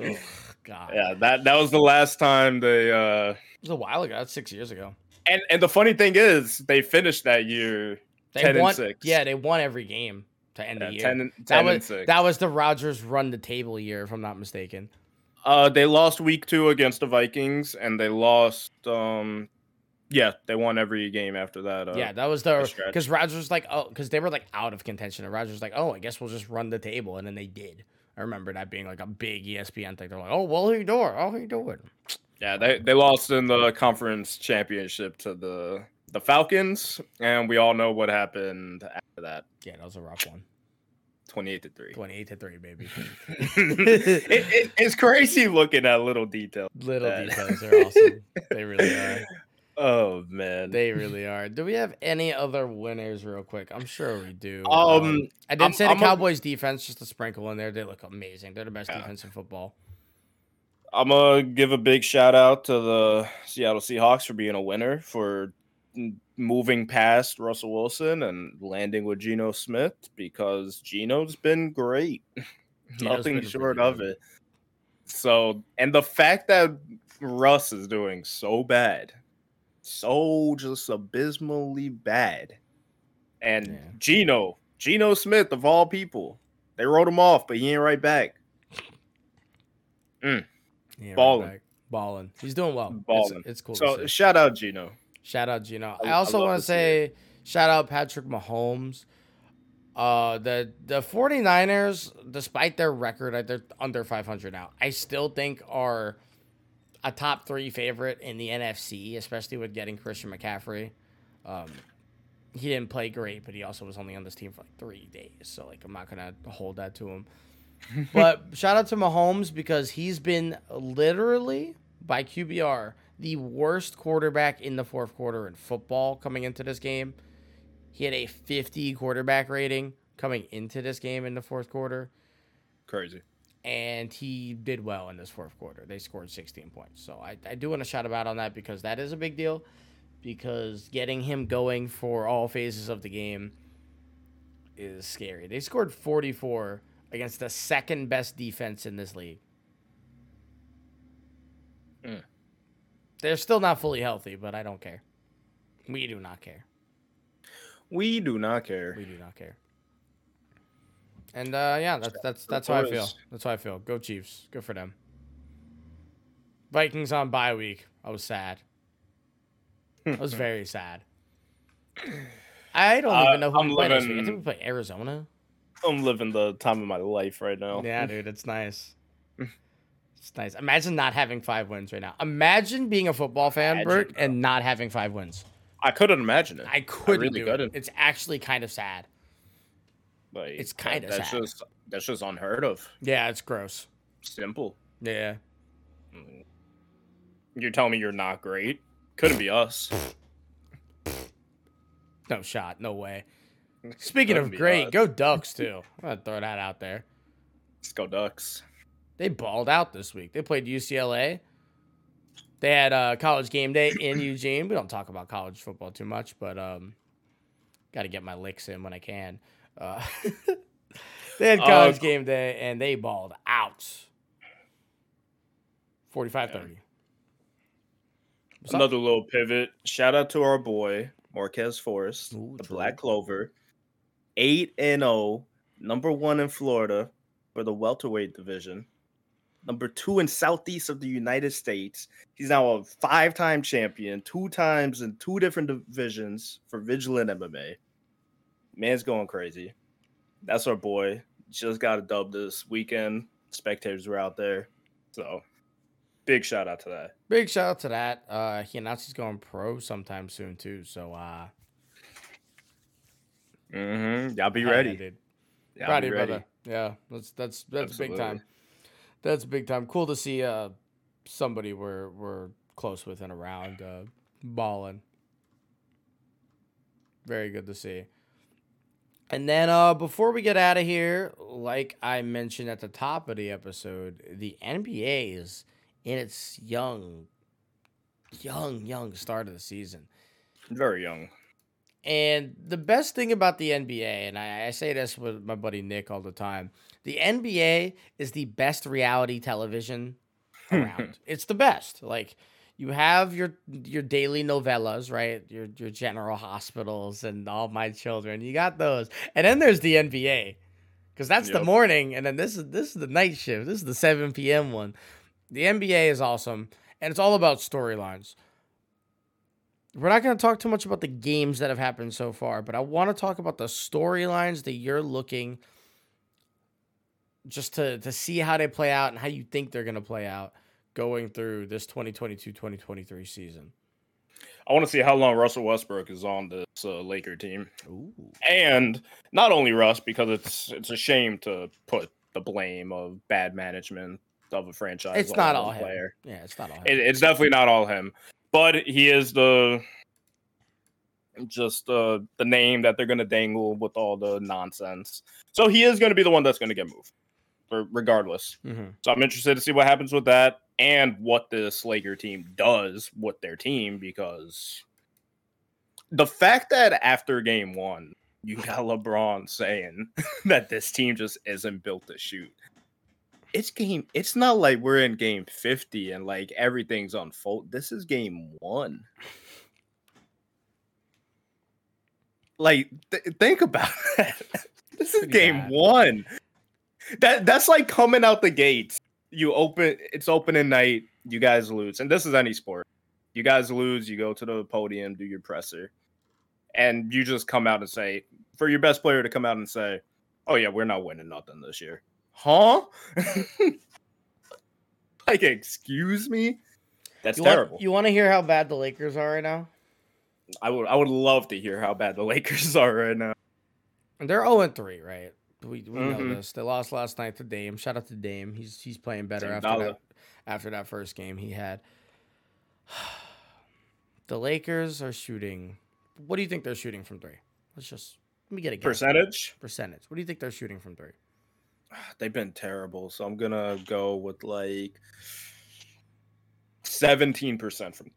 oh, God. Yeah, that that was the last time they. uh It was a while ago. That's six years ago. And and the funny thing is, they finished that year they 10 won, and six. Yeah, they won every game to end yeah, the year. 10, 10 that was, and six. That was the Rodgers run the table year, if I'm not mistaken. Uh, they lost week two against the Vikings, and they lost. Um, yeah, they won every game after that. Uh, yeah, that was the because Rodgers was like, oh, because they were like out of contention, and Rodgers was like, oh, I guess we'll just run the table, and then they did. I remember that being like a big ESPN thing. They're like, oh, well, how you doing? Oh, how you doing? Yeah, they they lost in the conference championship to the the Falcons, and we all know what happened after that. Yeah, that was a rough one. 28 to 3. 28 to 3, baby. it, it, it's crazy looking at little details. Little details are awesome. They really are. Oh man, they really are. Do we have any other winners, real quick? I'm sure we do. Um, um I did I'm, say the I'm Cowboys' a... defense just to sprinkle in there. They look amazing. They're the best yeah. defense in football. I'm gonna give a big shout out to the Seattle Seahawks for being a winner for moving past Russell Wilson and landing with Geno Smith because Geno's been great. Nothing been short of it. So, and the fact that Russ is doing so bad, so just abysmally bad, and yeah. Geno, Geno Smith of all people, they wrote him off, but he ain't right back. Mm. Balling. Right Balling. He's doing well. Balling. It's, it's cool. So shout out Geno. Shout out Geno. I, I also want to say shout out Patrick Mahomes. Uh, the the 49ers, despite their record, they're under 500 now. I still think are a top three favorite in the NFC, especially with getting Christian McCaffrey. Um, he didn't play great, but he also was only on this team for like three days, so like I'm not gonna hold that to him. but shout out to Mahomes because he's been literally by QBR the worst quarterback in the fourth quarter in football coming into this game. He had a 50 quarterback rating coming into this game in the fourth quarter. Crazy. And he did well in this fourth quarter. They scored 16 points. So I, I do want to shout him out on that because that is a big deal. Because getting him going for all phases of the game is scary. They scored 44 against the second best defense in this league. Mm. They're still not fully healthy, but I don't care. We do not care. We do not care. We do not care. And uh, yeah, that's that's that's how I feel. That's how I feel. Go Chiefs. Good for them. Vikings on bye week. I was sad. I was very sad. I don't uh, even know who I'm we play living, I think we play Arizona. I'm living the time of my life right now. Yeah, dude, it's nice. It's nice. Imagine not having five wins right now. Imagine being a football fan, Imagine, Bert, and not having five wins. I couldn't imagine it. I couldn't I really do couldn't. it. It's actually kind of sad. Like it's kind of that's sad. just that's just unheard of. Yeah, it's gross. Simple. Yeah. Mm. You're telling me you're not great? Couldn't be us. no shot. No way. Speaking of great, us. go Ducks too. I'm gonna throw that out there. Let's go Ducks. They balled out this week. They played UCLA. They had uh, college game day in Eugene. We don't talk about college football too much, but um, got to get my licks in when I can. Uh, they had college uh, game day and they balled out. 45 30. Another little pivot. Shout out to our boy, Marquez Forrest, Ooh, the true. Black Clover. 8 and 0, number one in Florida for the welterweight division number two in Southeast of the United States. He's now a five time champion, two times in two different divisions for Vigilant MMA. Man's going crazy. That's our boy. Just got a dub this weekend. Spectators were out there. So big shout out to that. Big shout out to that. Uh he announced he's going pro sometime soon too. So uh Mm-hmm. Y'all be ready. Y'all Proud of you, brother. Yeah, that's that's that's Absolutely. big time. That's big time. Cool to see uh somebody we're we're close with and around uh balling. Very good to see. And then uh before we get out of here, like I mentioned at the top of the episode, the NBA is in its young young young start of the season. Very young. And the best thing about the NBA, and I, I, say this with my buddy Nick all the time, the NBA is the best reality television around. it's the best. Like you have your your daily novellas, right? Your your General Hospitals and All My Children. You got those, and then there's the NBA, because that's yep. the morning, and then this is this is the night shift. This is the seven p.m. one. The NBA is awesome, and it's all about storylines we're not going to talk too much about the games that have happened so far, but I want to talk about the storylines that you're looking just to to see how they play out and how you think they're going to play out going through this 2022-2023 season. I want to see how long Russell Westbrook is on this uh, Laker team. Ooh. And not only Russ because it's it's a shame to put the blame of bad management of a franchise. It's not all player. him. Yeah, it's not all him. It, it's definitely not all him but he is the just uh, the name that they're going to dangle with all the nonsense. So he is going to be the one that's going to get moved, regardless. Mm-hmm. So I'm interested to see what happens with that and what this Laker team does with their team because the fact that after game one you got LeBron saying that this team just isn't built to shoot it's game. It's not like we're in game 50 and like everything's unfold. This is game one. Like, th- think about that. this is game one. That that's like coming out the gates. You open. It's opening night. You guys lose, and this is any sport. You guys lose. You go to the podium, do your presser, and you just come out and say, for your best player to come out and say, "Oh yeah, we're not winning nothing this year." huh? like, excuse me? That's you terrible. Want, you want to hear how bad the Lakers are right now? I would I would love to hear how bad the Lakers are right now. They're 0 3, right? We, we mm-hmm. know this. They lost last night to Dame. Shout out to Dame. He's he's playing better Same after dollar. that after that first game he had. The Lakers are shooting. What do you think they're shooting from three? Let's just let me get a guess. percentage. Percentage. What do you think they're shooting from three? they've been terrible. So I'm gonna go with like 17% from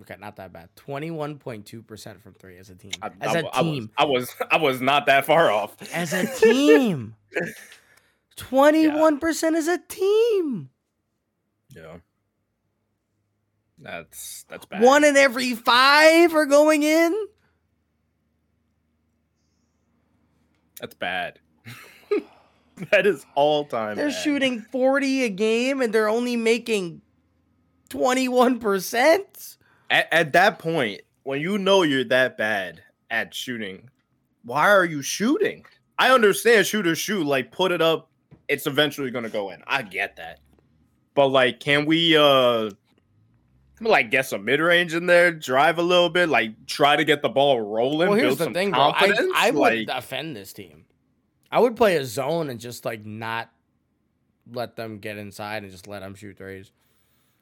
Okay, not that bad. Twenty-one point two percent from three as a team. I, as I, a team, I was, I was I was not that far off. As a team, twenty-one percent as a team. Yeah, that's that's bad. One in every five are going in. That's bad. that is all time. They're bad. shooting 40 a game and they're only making 21%. At, at that point, when you know you're that bad at shooting, why are you shooting? I understand shooters shoot, like put it up, it's eventually gonna go in. I get that. But like, can we uh like get some mid range in there, drive a little bit, like try to get the ball rolling. Well, here's the thing, bro. I, I like, would defend this team. I would play a zone and just like not let them get inside and just let them shoot threes.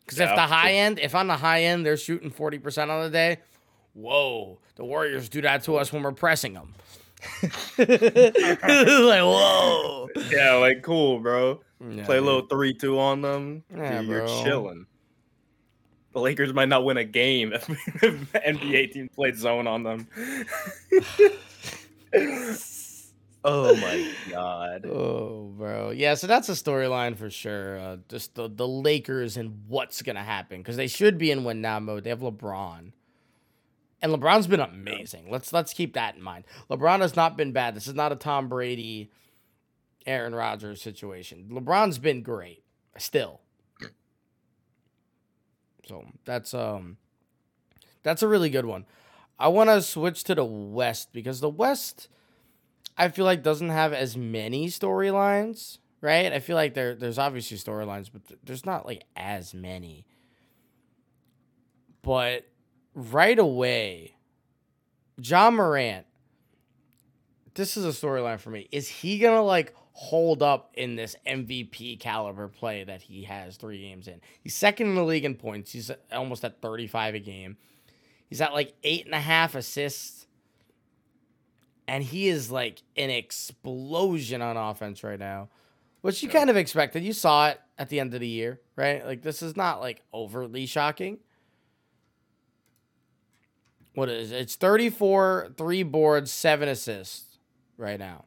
Because yeah, if the high end, if on the high end they're shooting forty percent on the day, whoa, the Warriors do that to us when we're pressing them. like whoa, yeah, like cool, bro. Yeah, Play a little three two on them. Yeah, you're chilling the Lakers might not win a game if, if NBA team played zone on them. Oh my god. Oh, bro. Yeah, so that's a storyline for sure. Uh, just the, the Lakers and what's gonna happen because they should be in win now mode. They have LeBron. And LeBron's been amazing. Let's let's keep that in mind. LeBron has not been bad. This is not a Tom Brady, Aaron Rodgers situation. LeBron's been great. Still. So that's um that's a really good one. I want to switch to the West because the West I feel like doesn't have as many storylines, right? I feel like there there's obviously storylines, but there's not like as many. But right away, Ja Morant this is a storyline for me. Is he gonna like hold up in this MVP caliber play that he has three games in? He's second in the league in points. He's almost at 35 a game. He's at like eight and a half assists. And he is like an explosion on offense right now, which you kind of expected. You saw it at the end of the year, right? Like, this is not like overly shocking. What is it? It's 34, three boards, seven assists right now.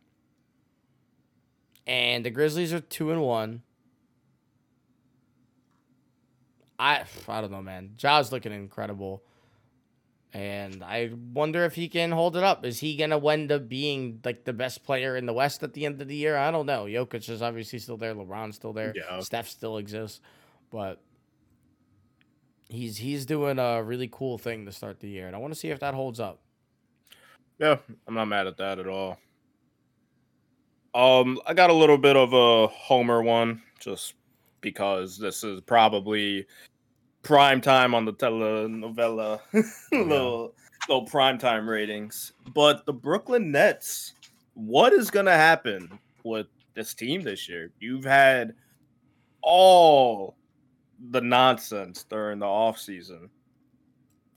And the Grizzlies are two and one. I I don't know, man. Ja's looking incredible. And I wonder if he can hold it up. Is he gonna end up being like the best player in the West at the end of the year? I don't know. Jokic is obviously still there. LeBron's still there. Yeah. Steph still exists, but he's he's doing a really cool thing to start the year, and I want to see if that holds up. Yeah, I'm not mad at that at all. Um, I got a little bit of a Homer one, just because this is probably prime time on the telenovela, oh, little little prime time ratings. But the Brooklyn Nets, what is gonna happen with this team this year? You've had all the nonsense during the off season.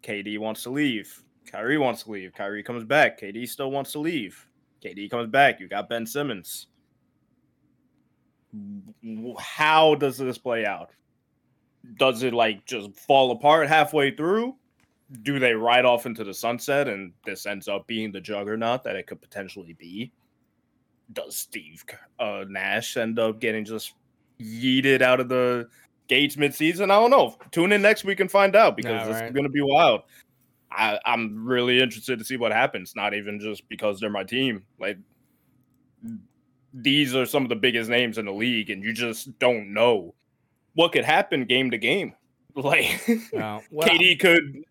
KD wants to leave. Kyrie wants to leave. Kyrie comes back. KD still wants to leave. KD comes back. You got Ben Simmons. How does this play out? Does it like just fall apart halfway through? Do they ride off into the sunset and this ends up being the juggernaut that it could potentially be? Does Steve uh, Nash end up getting just yeeted out of the gates midseason? I don't know. Tune in next week and find out because it's going to be wild. I, I'm really interested to see what happens. Not even just because they're my team. Like these are some of the biggest names in the league, and you just don't know what could happen game to game. Like well, KD could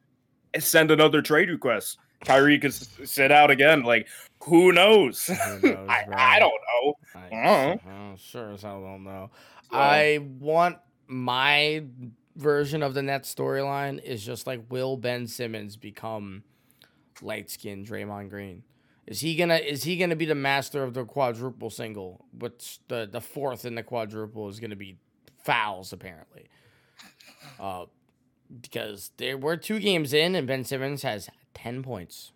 send another trade request. Kyrie could sit out again. Like who knows? Who knows I, I, don't know. I, uh-huh. sure as hell don't know. So, I want my version of the net storyline is just like will Ben Simmons become light skinned Draymond Green? Is he gonna is he gonna be the master of the quadruple single? Which the the fourth in the quadruple is gonna be fouls apparently. Uh, because there were two games in and Ben Simmons has ten points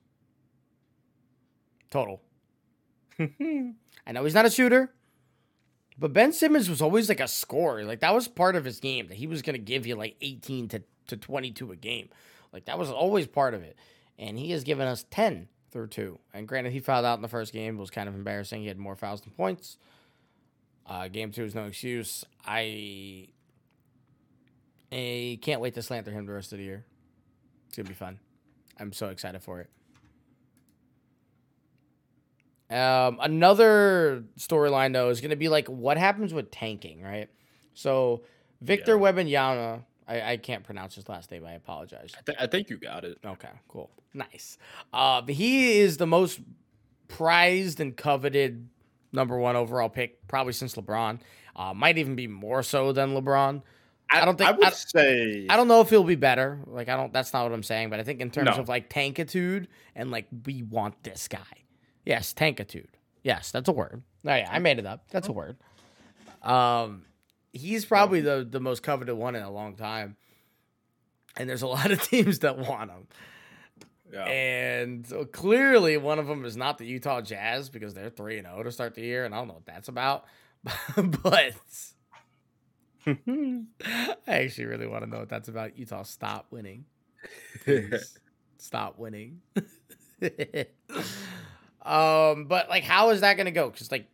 total. I know he's not a shooter. But Ben Simmons was always like a scorer. Like that was part of his game that he was to give you like 18 to, to 22 a game. Like that was always part of it. And he has given us 10 through two. And granted, he fouled out in the first game. It was kind of embarrassing. He had more fouls than points. Uh, game two is no excuse. I, I can't wait to slander him the rest of the year. It's going to be fun. I'm so excited for it. Um, another storyline though is going to be like what happens with tanking, right? So Victor yeah. Wembanyama, I, I can't pronounce his last name. I apologize. I, th- I think you got it. Okay, cool, nice. Uh, he is the most prized and coveted number one overall pick probably since LeBron. Uh, might even be more so than LeBron. I, don't think I would I, say I don't know if he'll be better. Like I don't. That's not what I'm saying. But I think in terms no. of like tankitude and like we want this guy. Yes, tankitude. Yes, that's a word. Oh yeah, I made it up. That's a word. Um, he's probably the the most coveted one in a long time, and there's a lot of teams that want him. Yeah. And so clearly, one of them is not the Utah Jazz because they're three and zero oh to start the year, and I don't know what that's about. but I actually really want to know what that's about. Utah, stop winning. Stop winning. Um, but like, how is that gonna go? Because like,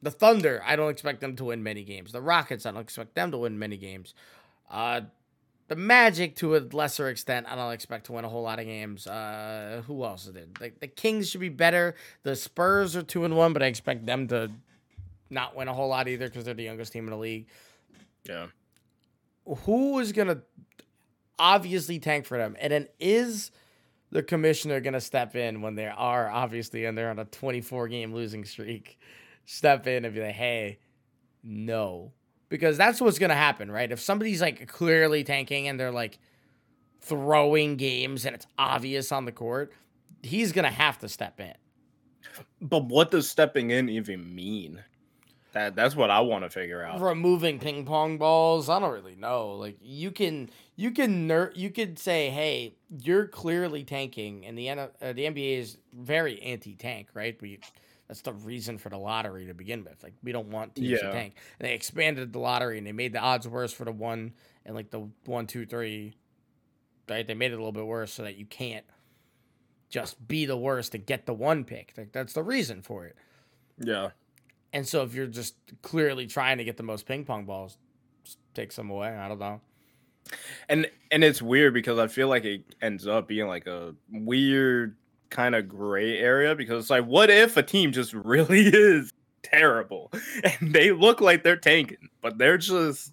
the Thunder, I don't expect them to win many games. The Rockets, I don't expect them to win many games. Uh, the Magic, to a lesser extent, I don't expect to win a whole lot of games. Uh, who else is there? Like the Kings should be better. The Spurs are two and one, but I expect them to not win a whole lot either because they're the youngest team in the league. Yeah. Who is gonna obviously tank for them? And then is the commissioner going to step in when they are obviously and they're on a 24 game losing streak step in and be like hey no because that's what's going to happen right if somebody's like clearly tanking and they're like throwing games and it's obvious on the court he's going to have to step in But what does stepping in even mean? That that's what I want to figure out. Removing ping pong balls, I don't really know. Like you can you can ner- you could say, hey, you're clearly tanking, and the N- uh, the NBA is very anti-tank, right? We that's the reason for the lottery to begin with. Like we don't want teams Yeah. to tank, and they expanded the lottery and they made the odds worse for the one and like the one, two, three. Right? They made it a little bit worse so that you can't just be the worst to get the one pick. Like that's the reason for it. Yeah. And so if you're just clearly trying to get the most ping pong balls, take some away. I don't know. And and it's weird because I feel like it ends up being like a weird kind of gray area because it's like what if a team just really is terrible and they look like they're tanking, but they're just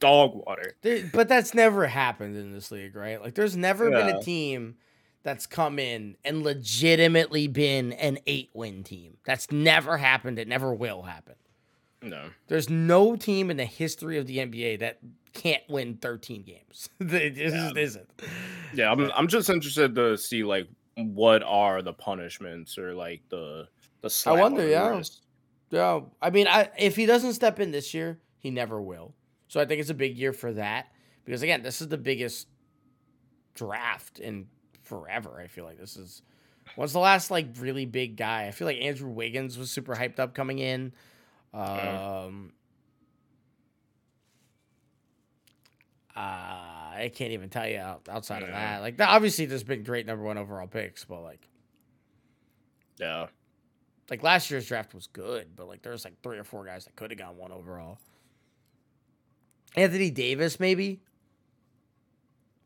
dog water. But that's never happened in this league, right? Like there's never been a team that's come in and legitimately been an eight win team. That's never happened. It never will happen. No. There's no team in the history of the NBA that can't win 13 games. it just Yeah. isn't. Yeah, I'm I'm just interested to see like what are the punishments or like the the I wonder, yeah. Yeah, I mean, I if he doesn't step in this year, he never will. So I think it's a big year for that because again, this is the biggest draft in forever. I feel like this is what's the last like really big guy. I feel like Andrew Wiggins was super hyped up coming in. Um, uh, I can't even tell you out, outside of that. Like, obviously, there's been great number one overall picks, but like, Yeah. like last year's draft was good, but like there's like three or four guys that could have gone one overall. Anthony Davis, maybe.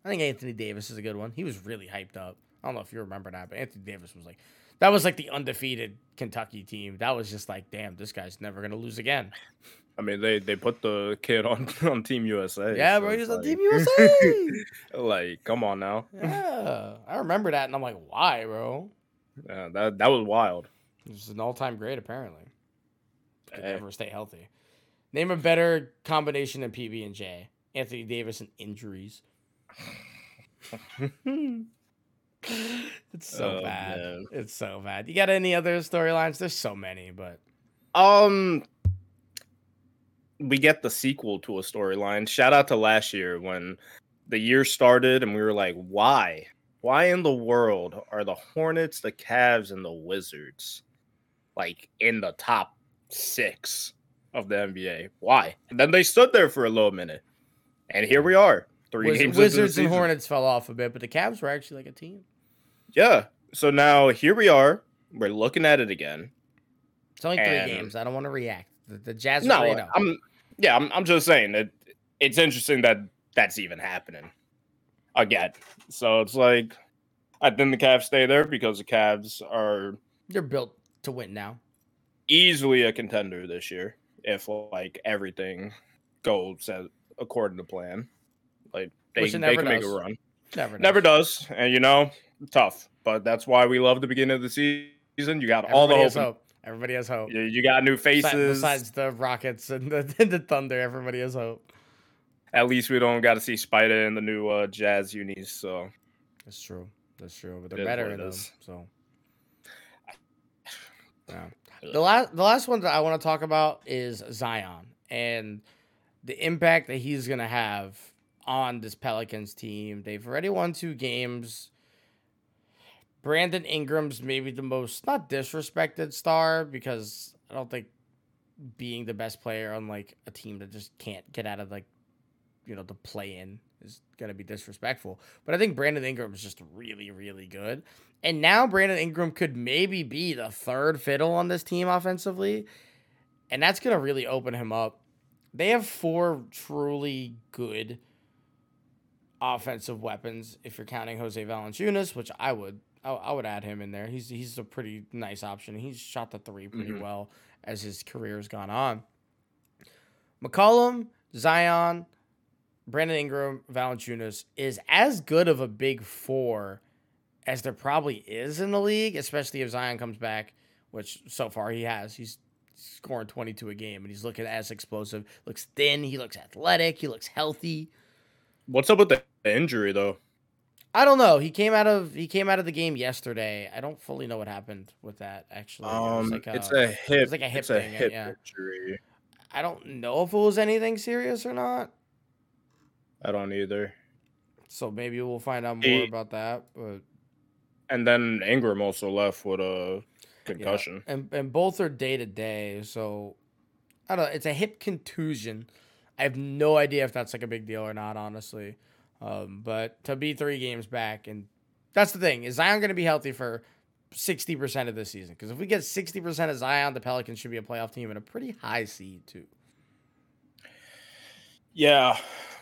I think Anthony Davis is a good one. He was really hyped up. I don't know if you remember that, but Anthony Davis was like, that was like the undefeated Kentucky team. That was just like, damn, this guy's never gonna lose again. I mean, they they put the kid on on Team USA. Yeah, so bro, it's he's on Team USA. like, come on now. yeah, I remember that, and I'm like, why, bro? Yeah, that that was wild. He's an all-time great, apparently. Could Hey. never stay healthy. Name a better combination than PB and J. Anthony Davis and injuries. It's so Oh, bad. man. It's so bad. You got any other storylines? There's so many, but Um, we get the sequel to a storyline. Shout out to last year when the year started and we were like, why? Why in the world are the Hornets, the Cavs, and the Wizards like in the top six of the NBA? Why? And then they stood there for a little minute, and here we are. Three Wiz- games. Wizards and. Hornets fell off a bit, but the Cavs were actually like a team. Yeah. So now here we are. We're looking at it again. It's only three games. I don't want to react. The, the Jazz No, 3-0. I'm yeah, I'm I'm just saying that it's interesting that that's even happening again. So it's like I think the Cavs stay there because the Cavs are They're built to win now. easily a contender this year if like everything goes as according to plan. Like they, Which they never can make a run. Never, Never does. does, and you know, tough. But that's why we love the beginning of the season. You got all the Everybody hope. Has and- hope. Everybody has hope. You, you got new faces. Besides the Rockets and the, and the Thunder, everybody has hope. At least we don't got to see Spider in the new uh, Jazz unis. So That's true. That's true. But they're better in them. So. Yeah. The last the last one that I want to talk about is Zion and the impact that he's gonna have on this Pelicans team. They've already won two games. Brandon Ingram's maybe the most not disrespected star because I don't think being the best player on like a team that just can't get out of like you know the play in is gonna be disrespectful. But I think Brandon Ingram is just really, really good. And now Brandon Ingram could maybe be the third fiddle on this team offensively. And that's to really open him up. They have four truly good offensive weapons if you're counting Jonas Valanciunas, which I would I, I would add him in there. He's he's a pretty nice option. He's shot the three pretty Mhm. well as his career's gone on. McCollum, Zion, Brandon Ingram, Valanciunas is as good of a big four as there probably is in the league, especially if Zion comes back, which so far he has. He's scoring 22 a game and he's looking as explosive. Looks thin, he looks athletic, he looks healthy. what's up with the injury though? I don't know. He came out of he came out of the game yesterday. I don't fully know what happened with that actually. It Um, like it's a- a hip. it's like a hip it's a hip yeah. injury. I don't know if it was anything serious or not. I don't either. So maybe we'll find out more He- about that. But And then Ingram also left with a yeah. concussion. and and both are day to day. So I don't. know. It's a hip contusion. I have no idea if that's like a big deal or not, honestly. Um, but to be three games back, and that's the thing is Zion going to be healthy for sixty percent of this season? Because if we get sixty percent of Zion, the Pelicans should be a playoff team and a pretty high seed too. Yeah,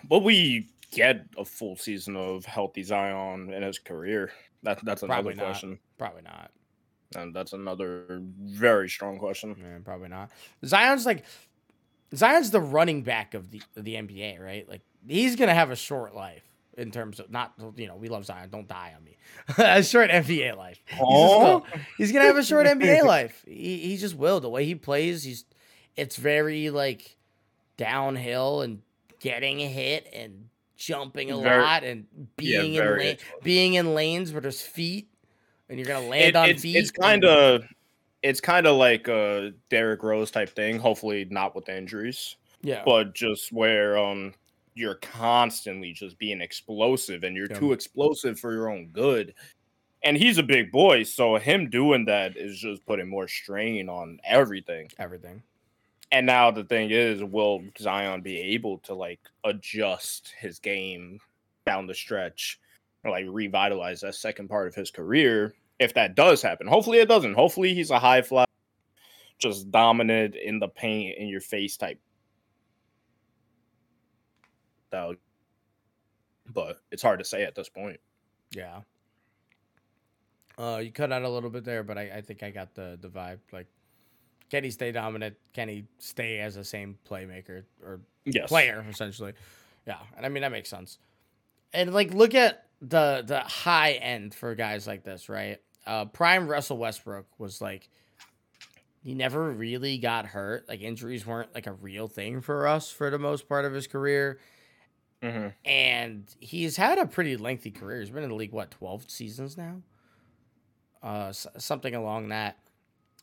but we get a full season of healthy Zion in his career. That that's another Probably not. question, Probably not. and that's another very strong question. Man, probably not. Zion's like Zion's the running back of the of the NBA, right? Like he's gonna have a short life in terms of not you know we love Zion. Don't die on me. a short NBA life. He's, Oh, gonna, he's gonna have a short NBA life. He he just will. The way he plays, he's it's very like downhill and getting hit and jumping a Very- lot and yeah, being in very lane, explosive. being in lanes where there's feet and you're gonna land It- on feet. it's kind of it's kind of like a Derrick Rose type thing. Hopefully, not with injuries, yeah. but just where um you're constantly just being explosive, and you're Yeah. too explosive for your own good. And he's a big boy, so him doing that is just putting more strain on everything. Everything. And now the thing is, will Zion be able to like adjust his game down the stretch or like revitalize that second part of his career? If that does happen, hopefully it doesn't. Hopefully he's a high fly, just dominant in the paint in your face type. Though, but it's hard to say at this point. Yeah. Uh, you cut out a little bit there, but I, I think I got the the vibe. Like, can he stay dominant? Can he stay as the same playmaker or Yes, player essentially? Yeah, and I mean that makes sense. And like, look at the the high end for guys like this, right? Uh, prime Russell Westbrook was like, he never really got hurt. Like injuries weren't like a real thing for us for the most part of his career Mhm. and he's had a pretty lengthy career. He's been in the league what twelve seasons now, uh, s- something along that.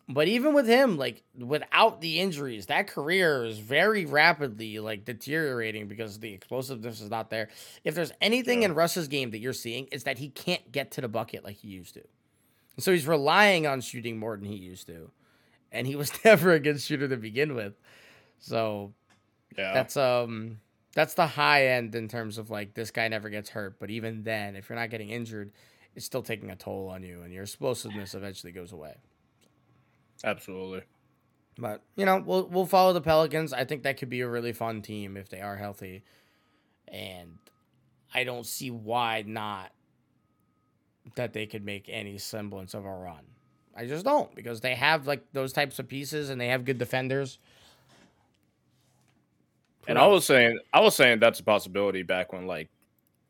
But even with him, like without the injuries, that career is very rapidly like deteriorating because the explosiveness is not there. If there's anything Yeah. in Russ's game that you're seeing, is that he can't get to the bucket like he used to. So he's relying on shooting more than he used to, and he was never a good shooter to begin with. So yeah, that's um that's the high end in terms of like this guy never gets hurt, but even then, if you're not getting injured, it's still taking a toll on you, and your explosiveness eventually goes away. absolutely. But you know, we'll we'll follow the Pelicans. I think that could be a really fun team if they are healthy, and I don't see why not that they could make any semblance of a run. I just don't because they have like those types of pieces and they have good defenders. And I was saying, I was saying that's a possibility back when like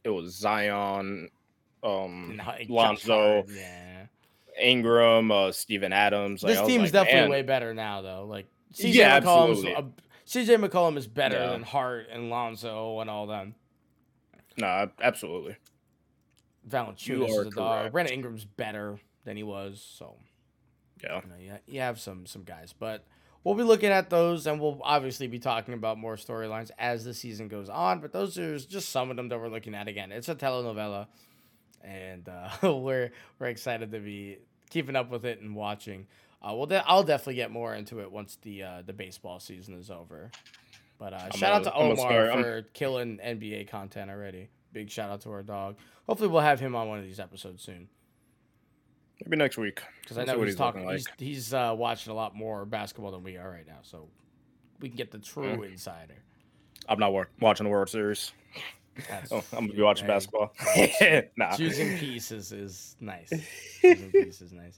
it was Zion, um, No, Lonzo, yeah. Ingram, uh, Steven Adams. Like, this team's like, definitely man, way better now, though. Like CJ Yeah, McCollum's a, CJ McCollum is better Yeah. than Hart and Lonzo and all them. Nah, absolutely. Valanciunas is a dog. Brandon Ingram's better than he was, so Yeah, you know, you have some some guys, but we'll be looking at those, and we'll obviously be talking about more storylines as the season goes on. But those are just some of them that we're looking at. Again, it's a telenovela, and uh, we're we're excited to be keeping up with it and watching. Uh, well, de- I'll definitely get more into it once the uh, the baseball season is over. But uh, shout out to I'm Omar I'm- for killing NBA content already. Big shout out to our dog. Hopefully, we'll have him on one of these episodes soon. Maybe next week. Because I know what he's he's talking. like. He's he's uh, watching a lot more basketball than we are right now, so we can get the true Mm. insider. I'm not wa- watching the World Series. Oh, I'm gonna be watching Hey, basketball. nah, Choosing pieces is nice. Choosing pieces is nice.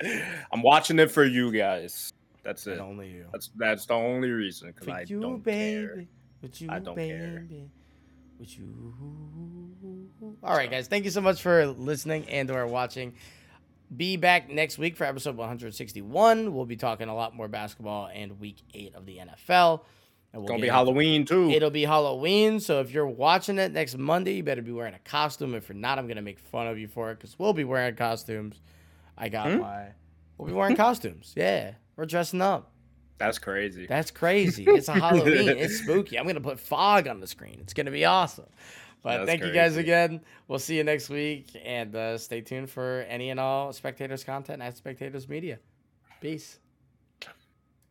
I'm watching it for you guys. That's And it. only you. That's that's the only reason because For I you, don't baby. care. With you, I don't care. baby. With you. All right, guys. Thank you so much for listening and or watching. Be back next week for episode 161. We'll be talking a lot more basketball and week eight of the NFL. And It's gonna be Halloween too. It'll be Halloween, so if you're watching it next Monday, you better be wearing a costume. If you're not, I'm gonna make fun of you for it because we'll be wearing costumes. I got Hmm? my. We'll be wearing costumes. Yeah, we're dressing up. That's crazy. That's crazy. It's a Halloween. it's spooky. I'm gonna put fog on the screen. It's gonna be awesome. But That's thank you guys again. We'll see you next week, and uh, stay tuned for any and all spectators content at Spectators Media. Peace.